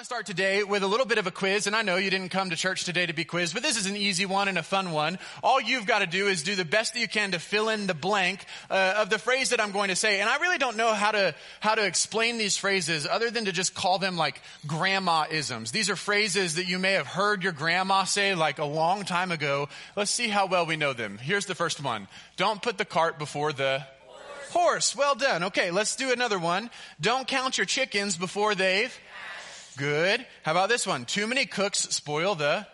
to start today with a little bit of a quiz, and I know you didn't come to church today to be quizzed, but this is an easy one and a fun one. All you've got to do is do the best that you can to fill in the blank uh, of the phrase that I'm going to say. And I really don't know how to how to explain these phrases other than to just call them like grandma isms. These are phrases that you may have heard your grandma say like a long time ago. Let's see how well we know them. Here's the first one: Don't put the cart before the horse. Well done. Okay, let's do another one. Don't count your chickens before they've Good. How about this one? Too many cooks spoil the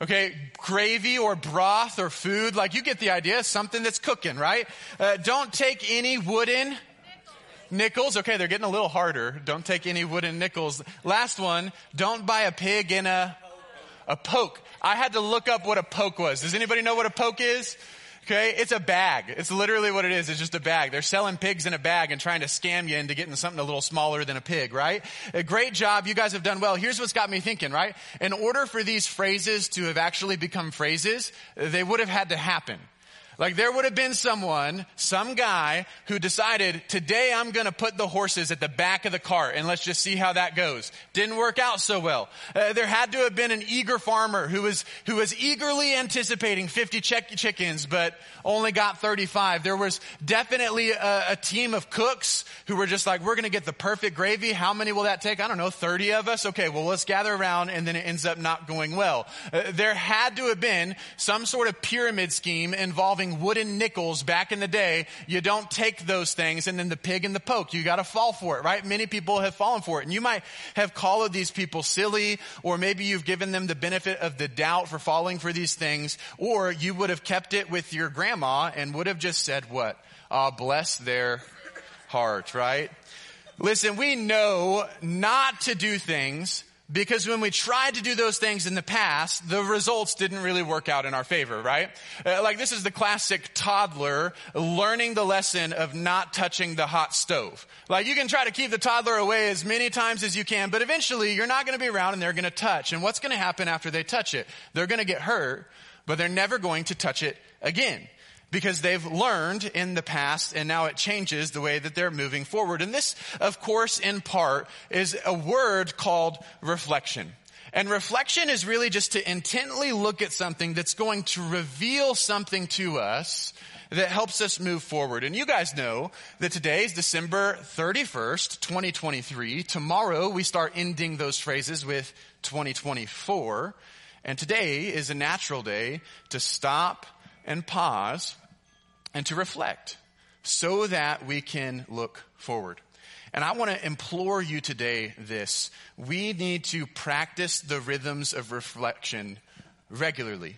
Okay, gravy or broth or food, like you get the idea, something that's cooking, right? Uh, don't take any wooden nickels. Okay, they're getting a little harder. Don't take any wooden nickels. Last one, don't buy a pig in a a poke. I had to look up what a poke was. Does anybody know what a poke is? Okay, it's a bag. It's literally what it is. It's just a bag. They're selling pigs in a bag and trying to scam you into getting something a little smaller than a pig, right? A great job. You guys have done well. Here's what's got me thinking, right? In order for these phrases to have actually become phrases, they would have had to happen. Like there would have been someone, some guy who decided today I'm going to put the horses at the back of the cart and let's just see how that goes. Didn't work out so well. Uh, there had to have been an eager farmer who was, who was eagerly anticipating 50 chickens, but only got 35. There was definitely a, a team of cooks who were just like, we're going to get the perfect gravy. How many will that take? I don't know, 30 of us? Okay, well let's gather around and then it ends up not going well. Uh, there had to have been some sort of pyramid scheme involving wooden nickels back in the day, you don't take those things and then the pig and the poke. You gotta fall for it, right? Many people have fallen for it. And you might have called these people silly, or maybe you've given them the benefit of the doubt for falling for these things, or you would have kept it with your grandma and would have just said what? Uh, bless their heart, right? Listen, we know not to do things because when we tried to do those things in the past, the results didn't really work out in our favor, right? Uh, like this is the classic toddler learning the lesson of not touching the hot stove. Like you can try to keep the toddler away as many times as you can, but eventually you're not going to be around and they're going to touch. And what's going to happen after they touch it? They're going to get hurt, but they're never going to touch it again because they've learned in the past and now it changes the way that they're moving forward. And this, of course, in part is a word called reflection. And reflection is really just to intently look at something that's going to reveal something to us that helps us move forward. And you guys know that today is December 31st, 2023. Tomorrow we start ending those phrases with 2024. And today is a natural day to stop and pause and to reflect so that we can look forward. And I want to implore you today this. We need to practice the rhythms of reflection regularly.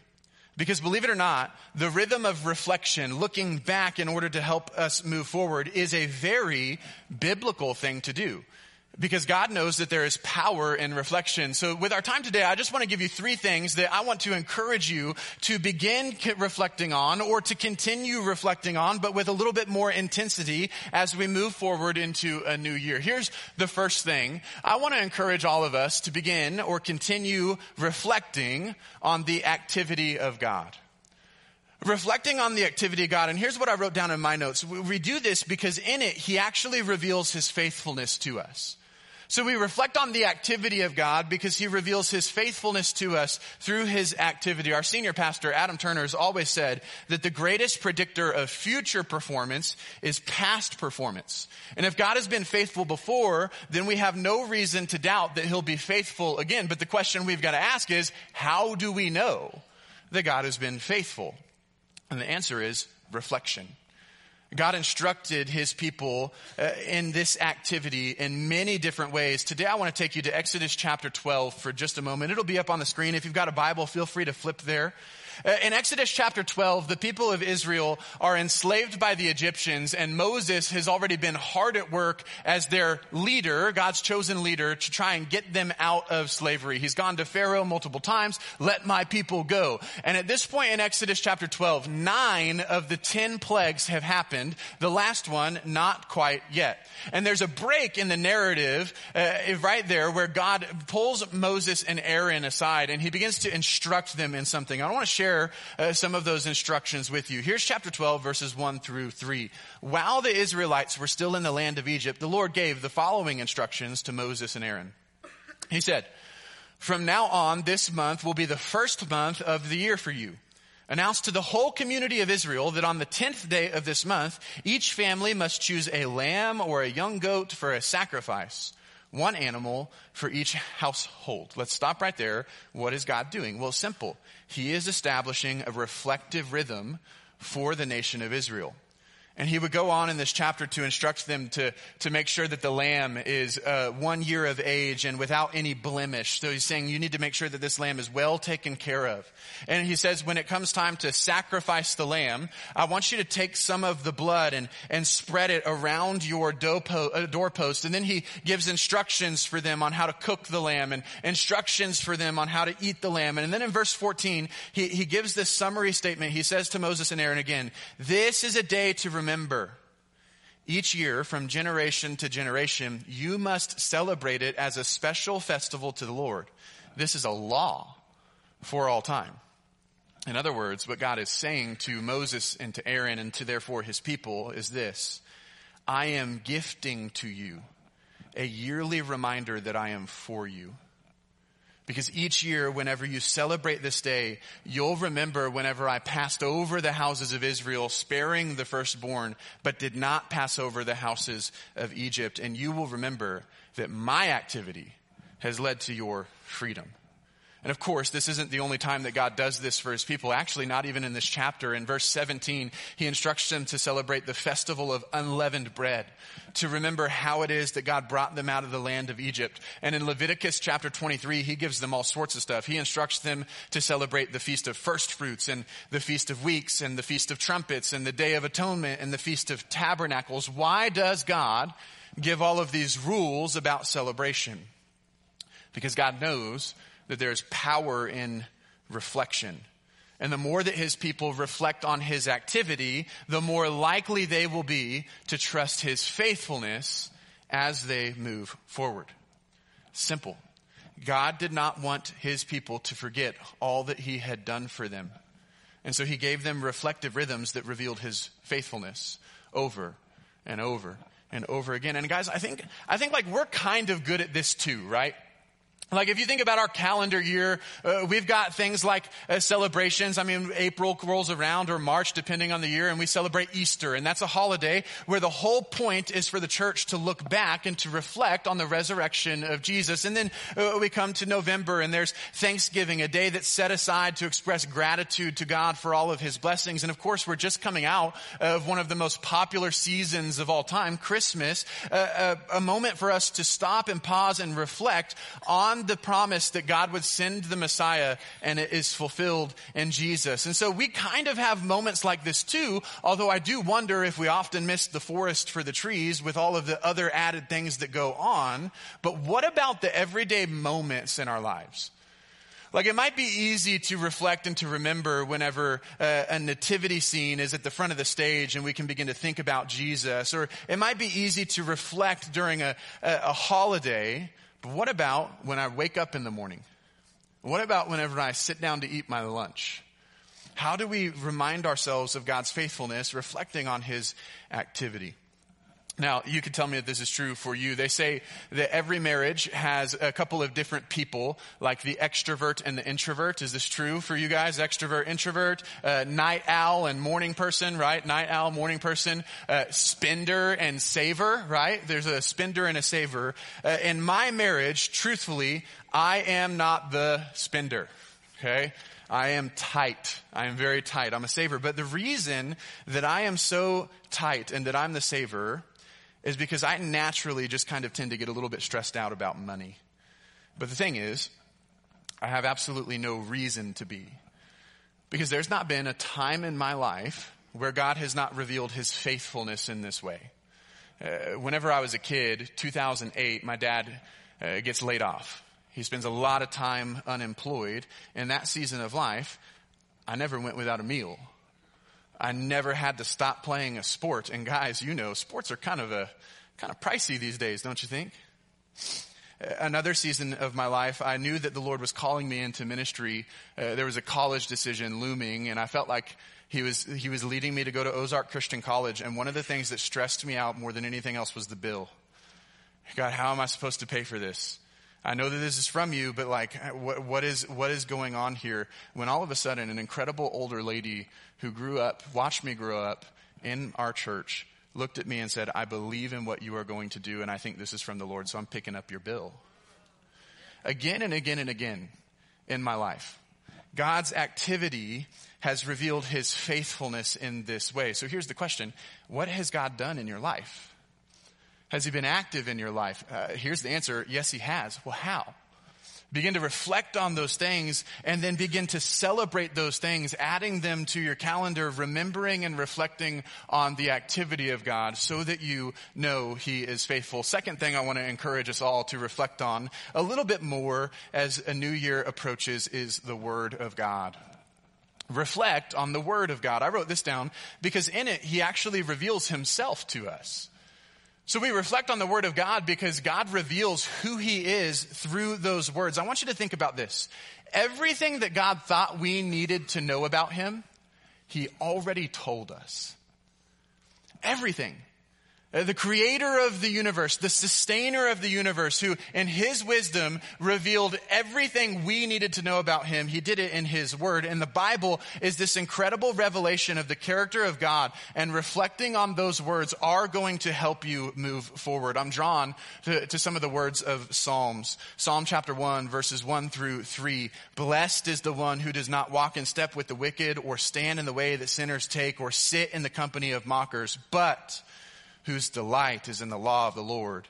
Because believe it or not, the rhythm of reflection, looking back in order to help us move forward, is a very biblical thing to do because God knows that there is power in reflection. So with our time today, I just want to give you three things that I want to encourage you to begin reflecting on or to continue reflecting on, but with a little bit more intensity as we move forward into a new year. Here's the first thing. I want to encourage all of us to begin or continue reflecting on the activity of God reflecting on the activity of God, and here's what I wrote down in my notes. We do this because in it, He actually reveals His faithfulness to us. So we reflect on the activity of God because he reveals his faithfulness to us through his activity. Our senior pastor, Adam Turner, has always said that the greatest predictor of future performance is past performance. And if God has been faithful before, then we have no reason to doubt that he'll be faithful again. But the question we've got to ask is, how do we know that God has been faithful? And the answer is reflection. God instructed his people uh, in this activity in many different ways. Today I want to take you to Exodus chapter 12 for just a moment. It'll be up on the screen. If you've got a Bible, feel free to flip there. Uh, in Exodus chapter 12, the people of Israel are enslaved by the Egyptians and Moses has already been hard at work as their leader, God's chosen leader, to try and get them out of slavery. He's gone to Pharaoh multiple times, let my people go. And at this point in Exodus chapter 12, nine of the ten plagues have happened. The last one, not quite yet. And there's a break in the narrative uh, right there where God pulls Moses and Aaron aside and he begins to instruct them in something. I want to share share uh, some of those instructions with you. Here's chapter 12, verses 1 through 3. While the Israelites were still in the land of Egypt, the Lord gave the following instructions to Moses and Aaron. He said, From now on, this month will be the first month of the year for you. Announce to the whole community of Israel that on the tenth day of this month, each family must choose a lamb or a young goat for a sacrifice, one animal for each household. Let's stop right there. What is God doing? Well, simple. He is establishing a reflective rhythm for the nation of Israel. And he would go on in this chapter to instruct them to, to make sure that the lamb is uh, one year of age and without any blemish. So he's saying you need to make sure that this lamb is well taken care of. And he says when it comes time to sacrifice the lamb, I want you to take some of the blood and, and spread it around your uh, doorpost. And then he gives instructions for them on how to cook the lamb and instructions for them on how to eat the lamb. And then in verse 14, he, he gives this summary statement. He says to Moses and Aaron again, this is a day to remember remember. Each year, from generation to generation, you must celebrate it as a special festival to the Lord. This is a law for all time. In other words, what God is saying to Moses and to Aaron and to therefore his people is this I am gifting to you a yearly reminder that I am for you. Because each year, whenever you celebrate this day, you'll remember whenever I passed over the houses of Israel, sparing the firstborn, but did not pass over the houses of Egypt. And you will remember that my activity has led to your freedom. And of course, this isn't the only time that God does this for his people. Actually, not even in this chapter. In verse 17, he instructs them to celebrate the festival of unleavened bread, to remember how it is that God brought them out of the land of Egypt. And in Leviticus chapter 23, he gives them all sorts of stuff. He instructs them to celebrate the feast of first fruits and the feast of weeks and the feast of trumpets and the day of atonement and the feast of tabernacles. Why does God give all of these rules about celebration? Because God knows that there's power in reflection. And the more that his people reflect on his activity, the more likely they will be to trust his faithfulness as they move forward. Simple. God did not want his people to forget all that he had done for them. And so he gave them reflective rhythms that revealed his faithfulness over and over and over again. And guys, I think, I think like we're kind of good at this too, right? Like if you think about our calendar year, uh, we've got things like uh, celebrations. I mean, April rolls around or March, depending on the year, and we celebrate Easter. And that's a holiday where the whole point is for the church to look back and to reflect on the resurrection of Jesus. And then uh, we come to November and there's Thanksgiving, a day that's set aside to express gratitude to God for all of his blessings. And of course, we're just coming out of one of the most popular seasons of all time, Christmas, uh, a, a moment for us to stop and pause and reflect on the promise that God would send the Messiah and it is fulfilled in Jesus. And so we kind of have moments like this too, although I do wonder if we often miss the forest for the trees with all of the other added things that go on. But what about the everyday moments in our lives? Like it might be easy to reflect and to remember whenever uh, a nativity scene is at the front of the stage and we can begin to think about Jesus. Or it might be easy to reflect during a, a, a holiday but what about when I wake up in the morning? What about whenever I sit down to eat my lunch? How do we remind ourselves of God's faithfulness, reflecting on His activity? Now, you can tell me if this is true for you. They say that every marriage has a couple of different people, like the extrovert and the introvert. Is this true for you guys? Extrovert, introvert, uh, night owl and morning person, right? Night owl, morning person, uh, spender and saver, right? There's a spender and a saver. Uh, in my marriage, truthfully, I am not the spender, okay? I am tight. I am very tight. I'm a saver. But the reason that I am so tight and that I'm the saver is because I naturally just kind of tend to get a little bit stressed out about money. But the thing is, I have absolutely no reason to be. Because there's not been a time in my life where God has not revealed his faithfulness in this way. Uh, whenever I was a kid, 2008, my dad uh, gets laid off. He spends a lot of time unemployed. In that season of life, I never went without a meal. I never had to stop playing a sport. And guys, you know, sports are kind of a, kind of pricey these days, don't you think? Another season of my life, I knew that the Lord was calling me into ministry. Uh, there was a college decision looming and I felt like he was, he was leading me to go to Ozark Christian College. And one of the things that stressed me out more than anything else was the bill. God, how am I supposed to pay for this? I know that this is from you, but like, what, what is, what is going on here? When all of a sudden an incredible older lady who grew up, watched me grow up in our church, looked at me and said, I believe in what you are going to do, and I think this is from the Lord, so I'm picking up your bill. Again and again and again in my life, God's activity has revealed his faithfulness in this way. So here's the question What has God done in your life? Has he been active in your life? Uh, here's the answer yes, he has. Well, how? Begin to reflect on those things and then begin to celebrate those things, adding them to your calendar, remembering and reflecting on the activity of God so that you know He is faithful. Second thing I want to encourage us all to reflect on a little bit more as a new year approaches is the Word of God reflect on the Word of God. I wrote this down because in it, He actually reveals Himself to us. So we reflect on the Word of God because God reveals who He is through those words. I want you to think about this. Everything that God thought we needed to know about Him, He already told us. Everything. Uh, the creator of the universe, the sustainer of the universe, who in his wisdom revealed everything we needed to know about him. He did it in his word. And the Bible is this incredible revelation of the character of God. And reflecting on those words are going to help you move forward. I'm drawn to, to some of the words of Psalms. Psalm chapter 1, verses 1 through 3. Blessed is the one who does not walk in step with the wicked, or stand in the way that sinners take, or sit in the company of mockers, but whose delight is in the law of the Lord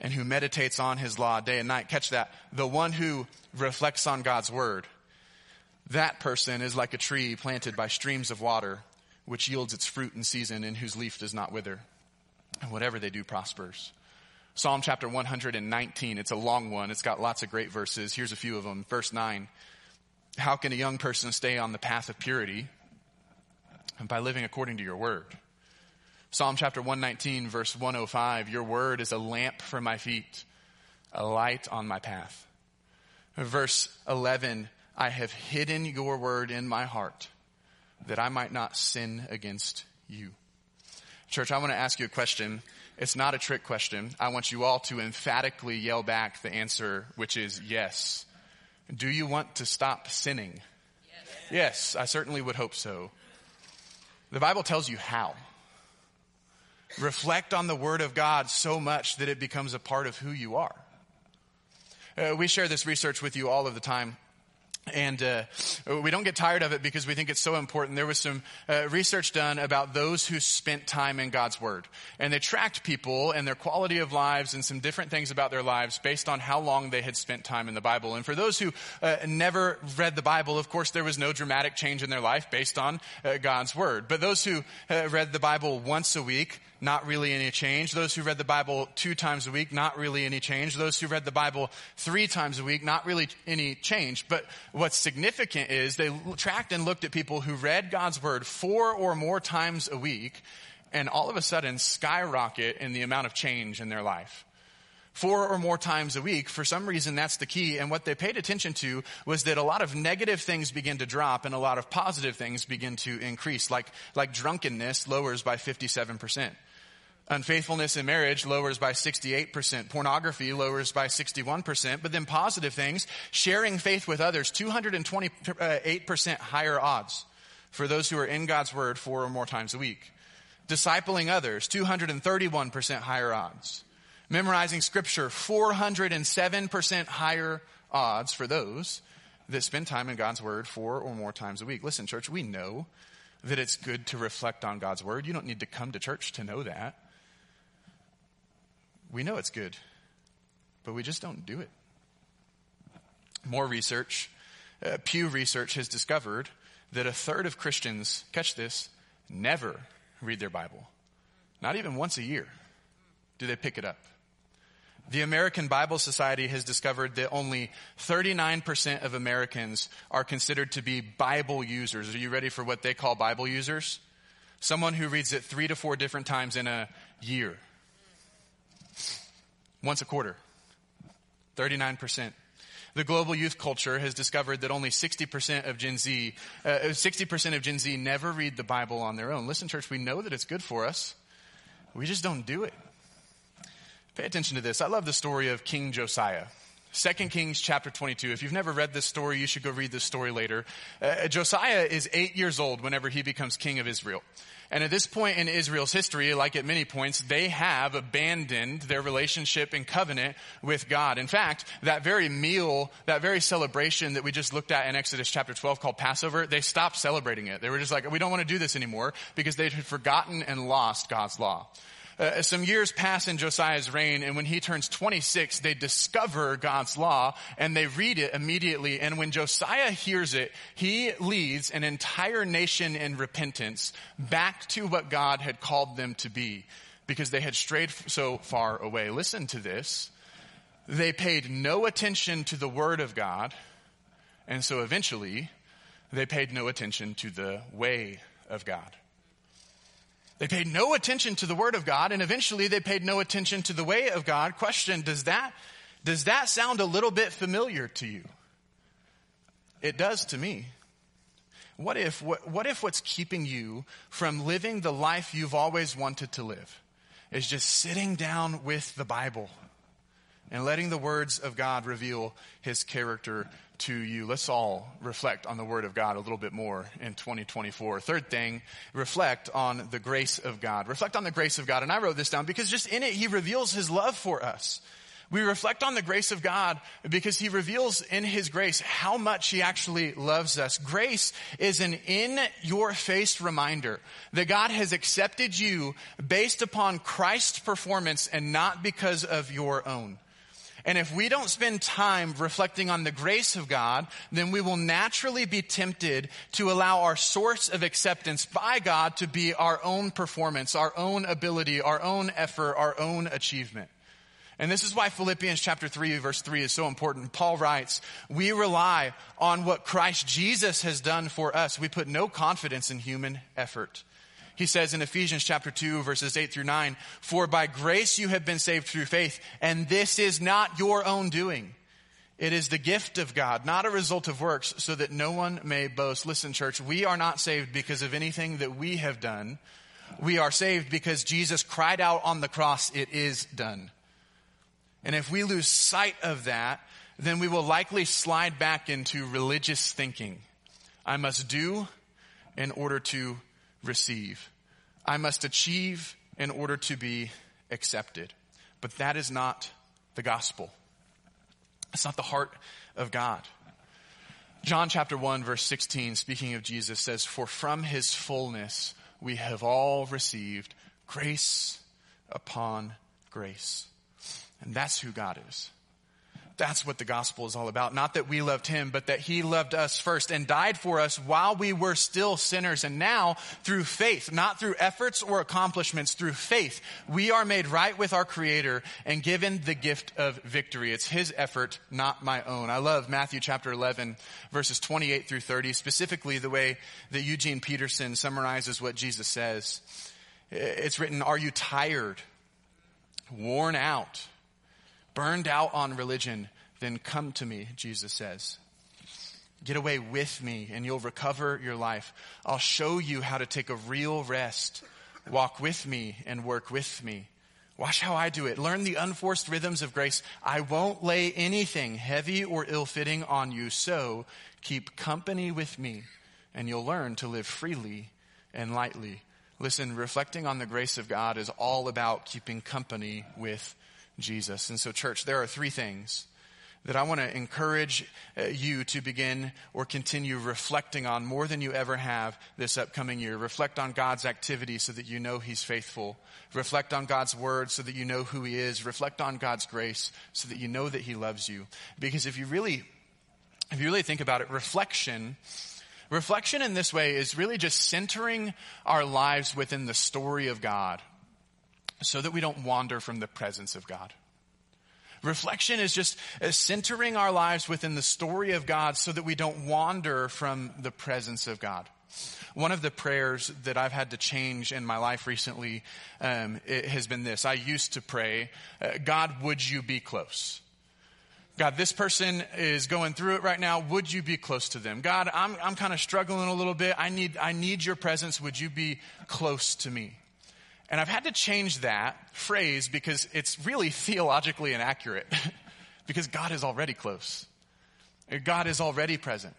and who meditates on his law day and night. Catch that. The one who reflects on God's word. That person is like a tree planted by streams of water, which yields its fruit in season and whose leaf does not wither. And whatever they do prospers. Psalm chapter 119. It's a long one. It's got lots of great verses. Here's a few of them. Verse 9. How can a young person stay on the path of purity? And by living according to your word. Psalm chapter 119, verse 105 Your word is a lamp for my feet, a light on my path. Verse 11 I have hidden your word in my heart that I might not sin against you. Church, I want to ask you a question. It's not a trick question. I want you all to emphatically yell back the answer, which is yes. Do you want to stop sinning? Yes, yes I certainly would hope so. The Bible tells you how reflect on the Word of God so much that it becomes a part of who you are. Uh, we share this research with you all of the time. And uh, we don't get tired of it because we think it's so important. There was some uh, research done about those who spent time in God's Word. And they tracked people and their quality of lives and some different things about their lives based on how long they had spent time in the Bible. And for those who uh, never read the Bible, of course, there was no dramatic change in their life based on uh, God's Word. But those who uh, read the Bible once a week, not really any change. Those who read the Bible two times a week, not really any change. Those who read the Bible three times a week, not really any change. But what's significant is they tracked and looked at people who read God's Word four or more times a week and all of a sudden skyrocket in the amount of change in their life four or more times a week. For some reason, that's the key. And what they paid attention to was that a lot of negative things begin to drop and a lot of positive things begin to increase, like, like drunkenness lowers by 57%. Unfaithfulness in marriage lowers by 68%. Pornography lowers by 61%. But then positive things, sharing faith with others, 228% higher odds for those who are in God's word four or more times a week. Discipling others, 231% higher odds. Memorizing scripture, 407% higher odds for those that spend time in God's word four or more times a week. Listen, church, we know that it's good to reflect on God's word. You don't need to come to church to know that. We know it's good, but we just don't do it. More research, uh, Pew Research has discovered that a third of Christians, catch this, never read their Bible. Not even once a year do they pick it up. The American Bible Society has discovered that only 39% of Americans are considered to be Bible users. Are you ready for what they call Bible users? Someone who reads it three to four different times in a year once a quarter. 39%. The global youth culture has discovered that only 60% of Gen Z, uh, 60% of Gen Z never read the Bible on their own. Listen, church, we know that it's good for us. We just don't do it. Pay attention to this. I love the story of King Josiah. 2 Kings chapter 22. If you've never read this story, you should go read this story later. Uh, Josiah is eight years old whenever he becomes king of Israel. And at this point in Israel's history, like at many points, they have abandoned their relationship and covenant with God. In fact, that very meal, that very celebration that we just looked at in Exodus chapter 12 called Passover, they stopped celebrating it. They were just like, we don't want to do this anymore because they had forgotten and lost God's law. Uh, some years pass in Josiah's reign, and when he turns 26, they discover God's law and they read it immediately. And when Josiah hears it, he leads an entire nation in repentance back to what God had called them to be because they had strayed so far away. Listen to this. They paid no attention to the word of God, and so eventually they paid no attention to the way of God. They paid no attention to the word of God and eventually they paid no attention to the way of God. Question, does that, does that sound a little bit familiar to you? It does to me. What if, what, what if what's keeping you from living the life you've always wanted to live is just sitting down with the Bible and letting the words of God reveal his character to you. Let's all reflect on the Word of God a little bit more in 2024. Third thing, reflect on the grace of God. Reflect on the grace of God. And I wrote this down because just in it, He reveals His love for us. We reflect on the grace of God because He reveals in His grace how much He actually loves us. Grace is an in your face reminder that God has accepted you based upon Christ's performance and not because of your own. And if we don't spend time reflecting on the grace of God, then we will naturally be tempted to allow our source of acceptance by God to be our own performance, our own ability, our own effort, our own achievement. And this is why Philippians chapter 3 verse 3 is so important. Paul writes, we rely on what Christ Jesus has done for us. We put no confidence in human effort. He says in Ephesians chapter 2 verses 8 through 9, For by grace you have been saved through faith, and this is not your own doing. It is the gift of God, not a result of works, so that no one may boast. Listen, church, we are not saved because of anything that we have done. We are saved because Jesus cried out on the cross, it is done. And if we lose sight of that, then we will likely slide back into religious thinking. I must do in order to receive. I must achieve in order to be accepted. But that is not the gospel. It's not the heart of God. John chapter 1 verse 16 speaking of Jesus says, For from his fullness we have all received grace upon grace. And that's who God is. That's what the gospel is all about. Not that we loved him, but that he loved us first and died for us while we were still sinners. And now, through faith, not through efforts or accomplishments, through faith, we are made right with our creator and given the gift of victory. It's his effort, not my own. I love Matthew chapter 11, verses 28 through 30, specifically the way that Eugene Peterson summarizes what Jesus says. It's written, Are you tired, worn out? Burned out on religion, then come to me, Jesus says. Get away with me and you'll recover your life. I'll show you how to take a real rest. Walk with me and work with me. Watch how I do it. Learn the unforced rhythms of grace. I won't lay anything heavy or ill fitting on you. So keep company with me and you'll learn to live freely and lightly. Listen, reflecting on the grace of God is all about keeping company with Jesus. And so, church, there are three things that I want to encourage uh, you to begin or continue reflecting on more than you ever have this upcoming year. Reflect on God's activity so that you know He's faithful. Reflect on God's word so that you know who He is. Reflect on God's grace so that you know that He loves you. Because if you really, if you really think about it, reflection, reflection in this way is really just centering our lives within the story of God so that we don't wander from the presence of God. Reflection is just uh, centering our lives within the story of God so that we don't wander from the presence of God. One of the prayers that I've had to change in my life recently um, has been this. I used to pray, uh, God, would you be close? God, this person is going through it right now. Would you be close to them? God, I'm, I'm kind of struggling a little bit. I need, I need your presence. Would you be close to me? And I've had to change that phrase because it's really theologically inaccurate. because God is already close. God is already present.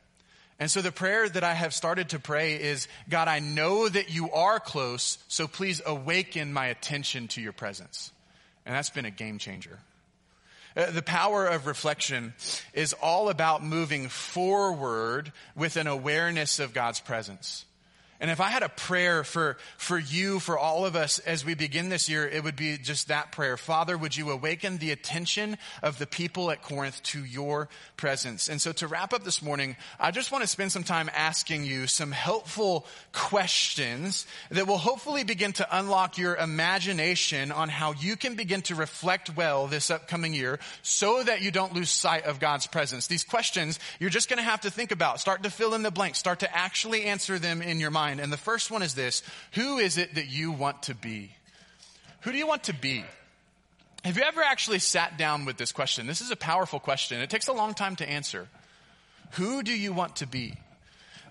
And so the prayer that I have started to pray is, God, I know that you are close, so please awaken my attention to your presence. And that's been a game changer. Uh, the power of reflection is all about moving forward with an awareness of God's presence. And if I had a prayer for, for you, for all of us as we begin this year, it would be just that prayer. Father, would you awaken the attention of the people at Corinth to your presence? And so to wrap up this morning, I just want to spend some time asking you some helpful questions that will hopefully begin to unlock your imagination on how you can begin to reflect well this upcoming year so that you don't lose sight of God's presence. These questions you're just going to have to think about. Start to fill in the blanks. Start to actually answer them in your mind mind. And the first one is this Who is it that you want to be? Who do you want to be? Have you ever actually sat down with this question? This is a powerful question. It takes a long time to answer. Who do you want to be?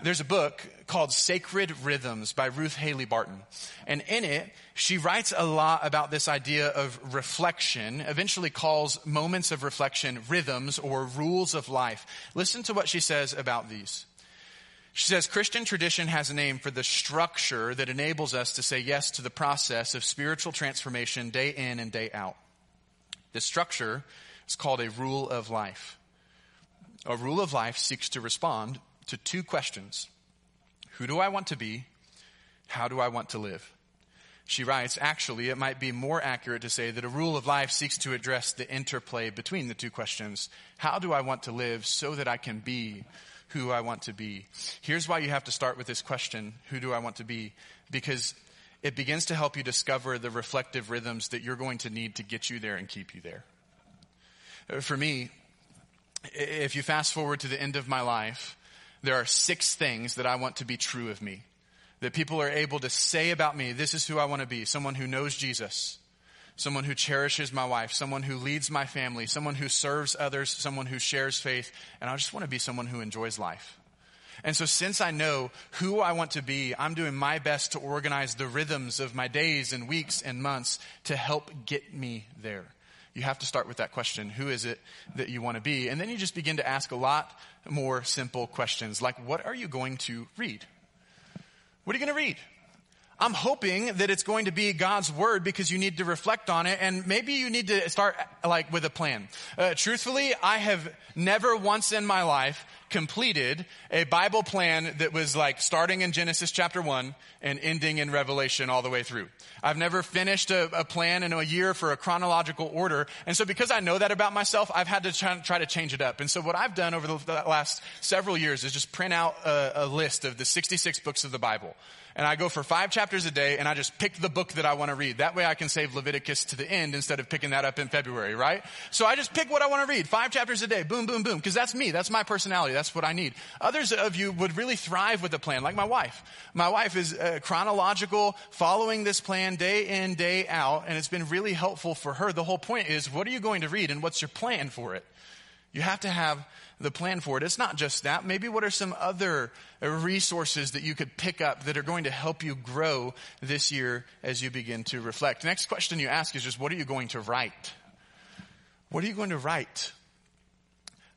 There's a book called Sacred Rhythms by Ruth Haley Barton. And in it, she writes a lot about this idea of reflection, eventually calls moments of reflection rhythms or rules of life. Listen to what she says about these. She says Christian tradition has a name for the structure that enables us to say yes to the process of spiritual transformation day in and day out. This structure is called a rule of life. A rule of life seeks to respond to two questions Who do I want to be? How do I want to live? She writes, actually, it might be more accurate to say that a rule of life seeks to address the interplay between the two questions. How do I want to live so that I can be who I want to be. Here's why you have to start with this question Who do I want to be? Because it begins to help you discover the reflective rhythms that you're going to need to get you there and keep you there. Uh, for me, if you fast forward to the end of my life, there are six things that I want to be true of me. That people are able to say about me, this is who I want to be. Someone who knows Jesus someone who cherishes my wife, someone who leads my family, someone who serves others, someone who shares faith, and I just want to be someone who enjoys life. And so since I know who I want to be, I'm doing my best to organize the rhythms of my days and weeks and months to help get me there. You have to start with that question. Who is it that you want to be? And then you just begin to ask a lot more simple questions like, what are you going to read? What are you going to read? I'm hoping that it's going to be God's word because you need to reflect on it and maybe you need to start like with a plan. Uh, truthfully, I have never once in my life completed a Bible plan that was like starting in Genesis chapter 1 and ending in Revelation all the way through. I've never finished a, a plan in a year for a chronological order. And so because I know that about myself, I've had to try, to change it up. And so what I've done over the, the last several years is just print out a, a list of the 66 books of the Bible and I go for five chapters a day and I just pick the book that I want to read. That way I can save Leviticus to the end instead of picking that up in February, right? So I just pick what I want to read. Five chapters a day. Boom, boom, boom. Cause that's me. That's my personality. That's what I need. Others of you would really thrive with a plan, like my wife. My wife is uh, chronological, following this plan day in, day out, and it's been really helpful for her. The whole point is, what are you going to read and what's your plan for it? You have to have the plan for it. It's not just that. Maybe what are some other resources that you could pick up that are going to help you grow this year as you begin to reflect? Next question you ask is just what are you going to write? What are you going to write?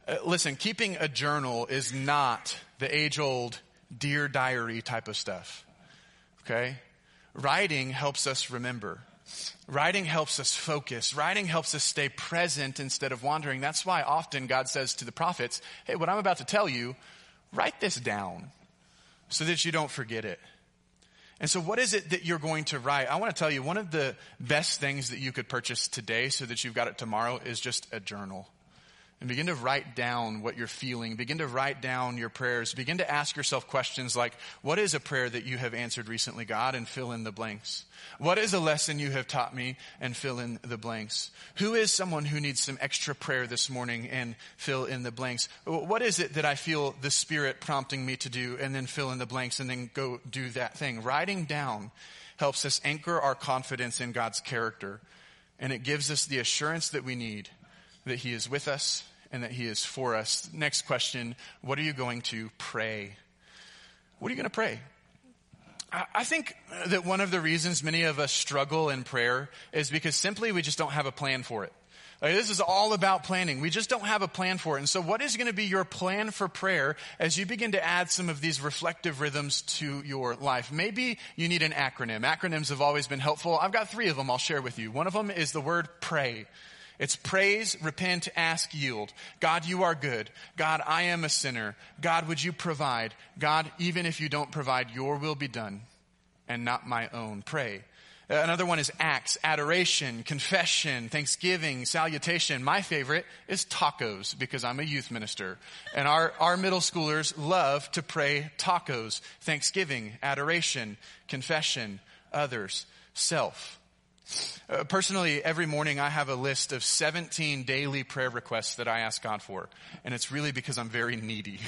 Uh, listen, keeping a journal is not the age old dear diary type of stuff. Okay? Writing helps us remember. Writing helps us focus. Writing helps us stay present instead of wandering. That's why often God says to the prophets, Hey, what I'm about to tell you, write this down so that you don't forget it. And so, what is it that you're going to write? I want to tell you one of the best things that you could purchase today so that you've got it tomorrow is just a journal and begin to write down what you're feeling. Begin to write down your prayers. Begin to ask yourself questions like, what is a prayer that you have answered recently, God? And fill in the blanks. What is a lesson you have taught me? And fill in the blanks. Who is someone who needs some extra prayer this morning? And fill in the blanks. What is it that I feel the Spirit prompting me to do? And then fill in the blanks and then go do that thing. Writing down helps us anchor our confidence in God's character. And it gives us the assurance that we need that He is with us and that He is for us. Next question What are you going to pray? What are you going to pray? I think that one of the reasons many of us struggle in prayer is because simply we just don't have a plan for it. Like, this is all about planning. We just don't have a plan for it. And so what is going to be your plan for prayer as you begin to add some of these reflective rhythms to your life? Maybe you need an acronym. Acronyms have always been helpful. I've got three of them I'll share with you. One of them is the word pray. It's praise, repent, ask, yield. God, you are good. God, I am a sinner. God, would you provide? God, even if you don't provide, your will be done and not my own. Pray. Uh, another one is acts, adoration, confession, thanksgiving, salutation. My favorite is tacos because I'm a youth minister. And our, our middle schoolers love to pray tacos, thanksgiving, adoration, confession, others, self. Uh, personally, every morning I have a list of 17 daily prayer requests that I ask God for. And it's really because I'm very needy.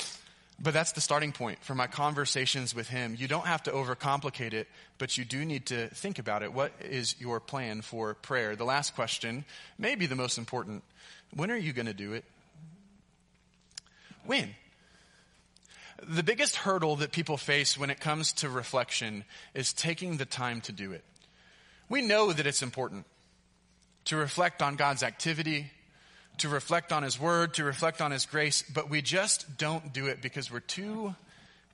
but that's the starting point for my conversations with Him. You don't have to overcomplicate it, but you do need to think about it. What is your plan for prayer? The last question may be the most important. When are you going to do it? When? The biggest hurdle that people face when it comes to reflection is taking the time to do it. We know that it's important to reflect on God's activity, to reflect on His Word, to reflect on His grace, but we just don't do it because we're too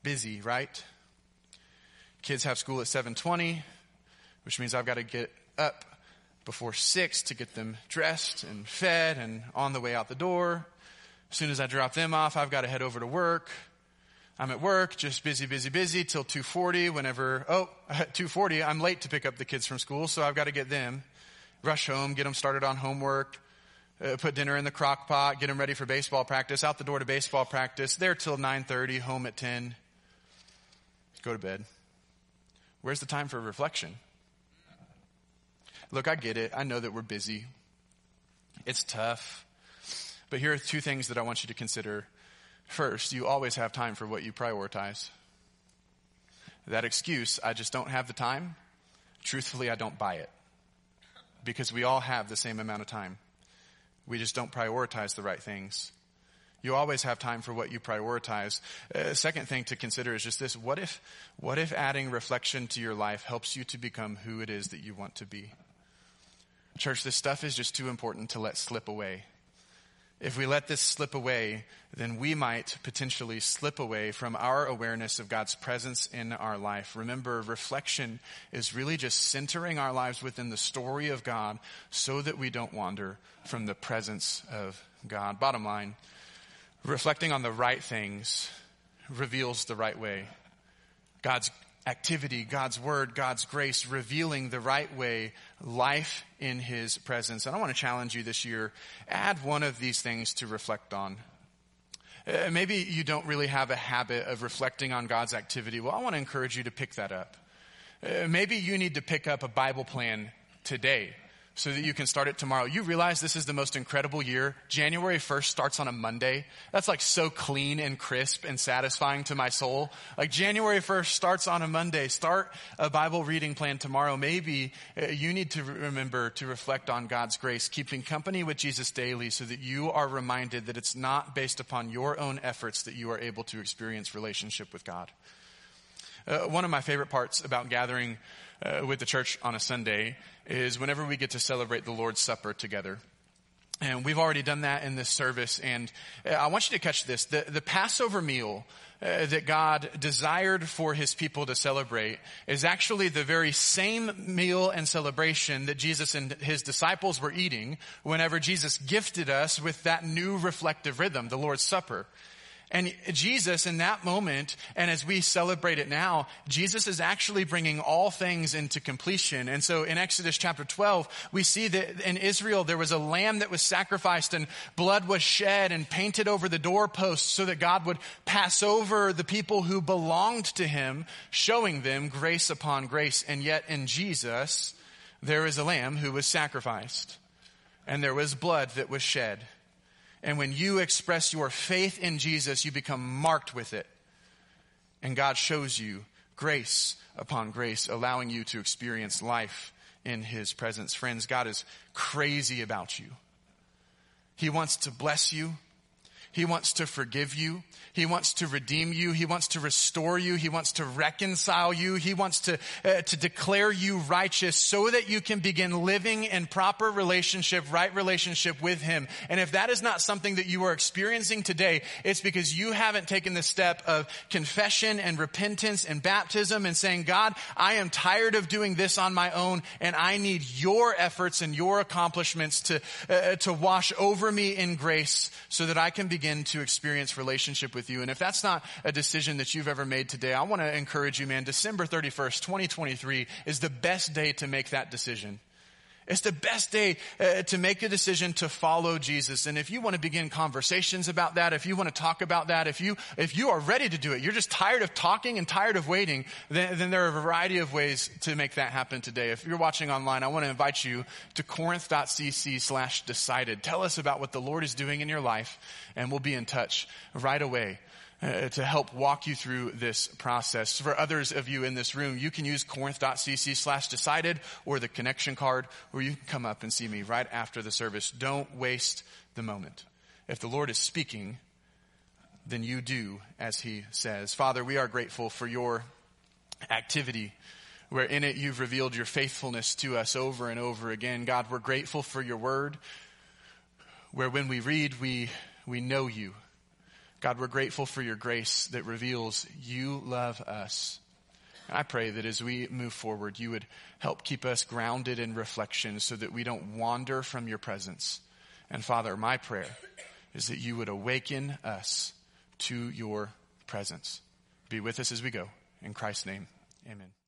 busy, right? Kids have school at 7:20, which means I've got to get up before 6 to get them dressed and fed and on the way out the door. As soon as I drop them off, I've got to head over to work. I'm at work, just busy, busy, busy till 2:40. Whenever oh, 2:40, I'm late to pick up the kids from school, so I've got to get them, rush home, get them started on homework, uh, put dinner in the crock pot, get them ready for baseball practice. Out the door to baseball practice. There till 9:30, home at 10. Go to bed. Where's the time for reflection? Look, I get it. I know that we're busy. It's tough. But here are two things that I want you to consider First, you always have time for what you prioritize. That excuse, I just don't have the time, truthfully, I don't buy it. Because we all have the same amount of time. We just don't prioritize the right things. You always have time for what you prioritize. Uh, second thing to consider is just this. What if, what if adding reflection to your life helps you to become who it is that you want to be? Church, this stuff is just too important to let slip away. If we let this slip away, then we might potentially slip away from our awareness of God's presence in our life. Remember, reflection is really just centering our lives within the story of God so that we don't wander from the presence of God. Bottom line, reflecting on the right things reveals the right way. God's activity, God's word, God's grace, revealing the right way, life in his presence. And I want to challenge you this year, add one of these things to reflect on. Uh, maybe you don't really have a habit of reflecting on God's activity. Well, I want to encourage you to pick that up. Uh, maybe you need to pick up a Bible plan today so that you can start it tomorrow. You realize this is the most incredible year. January 1st starts on a Monday. That's like so clean and crisp and satisfying to my soul. Like January 1st starts on a Monday. Start a Bible reading plan tomorrow. Maybe uh, you need to remember to reflect on God's grace, keeping company with Jesus daily so that you are reminded that it's not based upon your own efforts that you are able to experience relationship with God. Uh, one of my favorite parts about gathering uh, with the church on a Sunday is whenever we get to celebrate the Lord's Supper together. And we've already done that in this service. And uh, I want you to catch this. The, the Passover meal uh, that God desired for his people to celebrate is actually the very same meal and celebration that Jesus and his disciples were eating whenever Jesus gifted us with that new reflective rhythm, the Lord's Supper. And Jesus in that moment, and as we celebrate it now, Jesus is actually bringing all things into completion. And so in Exodus chapter 12, we see that in Israel there was a lamb that was sacrificed and blood was shed and painted over the doorposts so that God would pass over the people who belonged to him, showing them grace upon grace. And yet in Jesus, there is a lamb who was sacrificed and there was blood that was shed. And when you express your faith in Jesus, you become marked with it. And God shows you grace upon grace, allowing you to experience life in His presence. Friends, God is crazy about you. He wants to bless you. He wants to forgive you. He wants to redeem you. He wants to restore you. He wants to reconcile you. He wants to, uh, to declare you righteous so that you can begin living in proper relationship, right relationship with Him. And if that is not something that you are experiencing today, it's because you haven't taken the step of confession and repentance and baptism and saying, God, I am tired of doing this on my own and I need your efforts and your accomplishments to, uh, to wash over me in grace so that I can begin to experience relationship with you. And if that's not a decision that you've ever made today, I want to encourage you, man, December 31st, 2023 is the best day to make that decision. It's the best day uh, to make a decision to follow Jesus. And if you want to begin conversations about that, if you want to talk about that, if you, if you are ready to do it, you're just tired of talking and tired of waiting, then, then there are a variety of ways to make that happen today. If you're watching online, I want to invite you to corinth.cc slash decided. Tell us about what the Lord is doing in your life and we'll be in touch right away uh, to help walk you through this process. For others of you in this room, you can use corinth.cc slash decided or the connection card, or you can come up and see me right after the service. Don't waste the moment. If the Lord is speaking, then you do as he says. Father, we are grateful for your activity where in it you've revealed your faithfulness to us over and over again. God, we're grateful for your word where when we read, we, we know you God, we're grateful for your grace that reveals you love us. And I pray that as we move forward, you would help keep us grounded in reflection so that we don't wander from your presence. And Father, my prayer is that you would awaken us to your presence. Be with us as we go. In Christ's name, amen.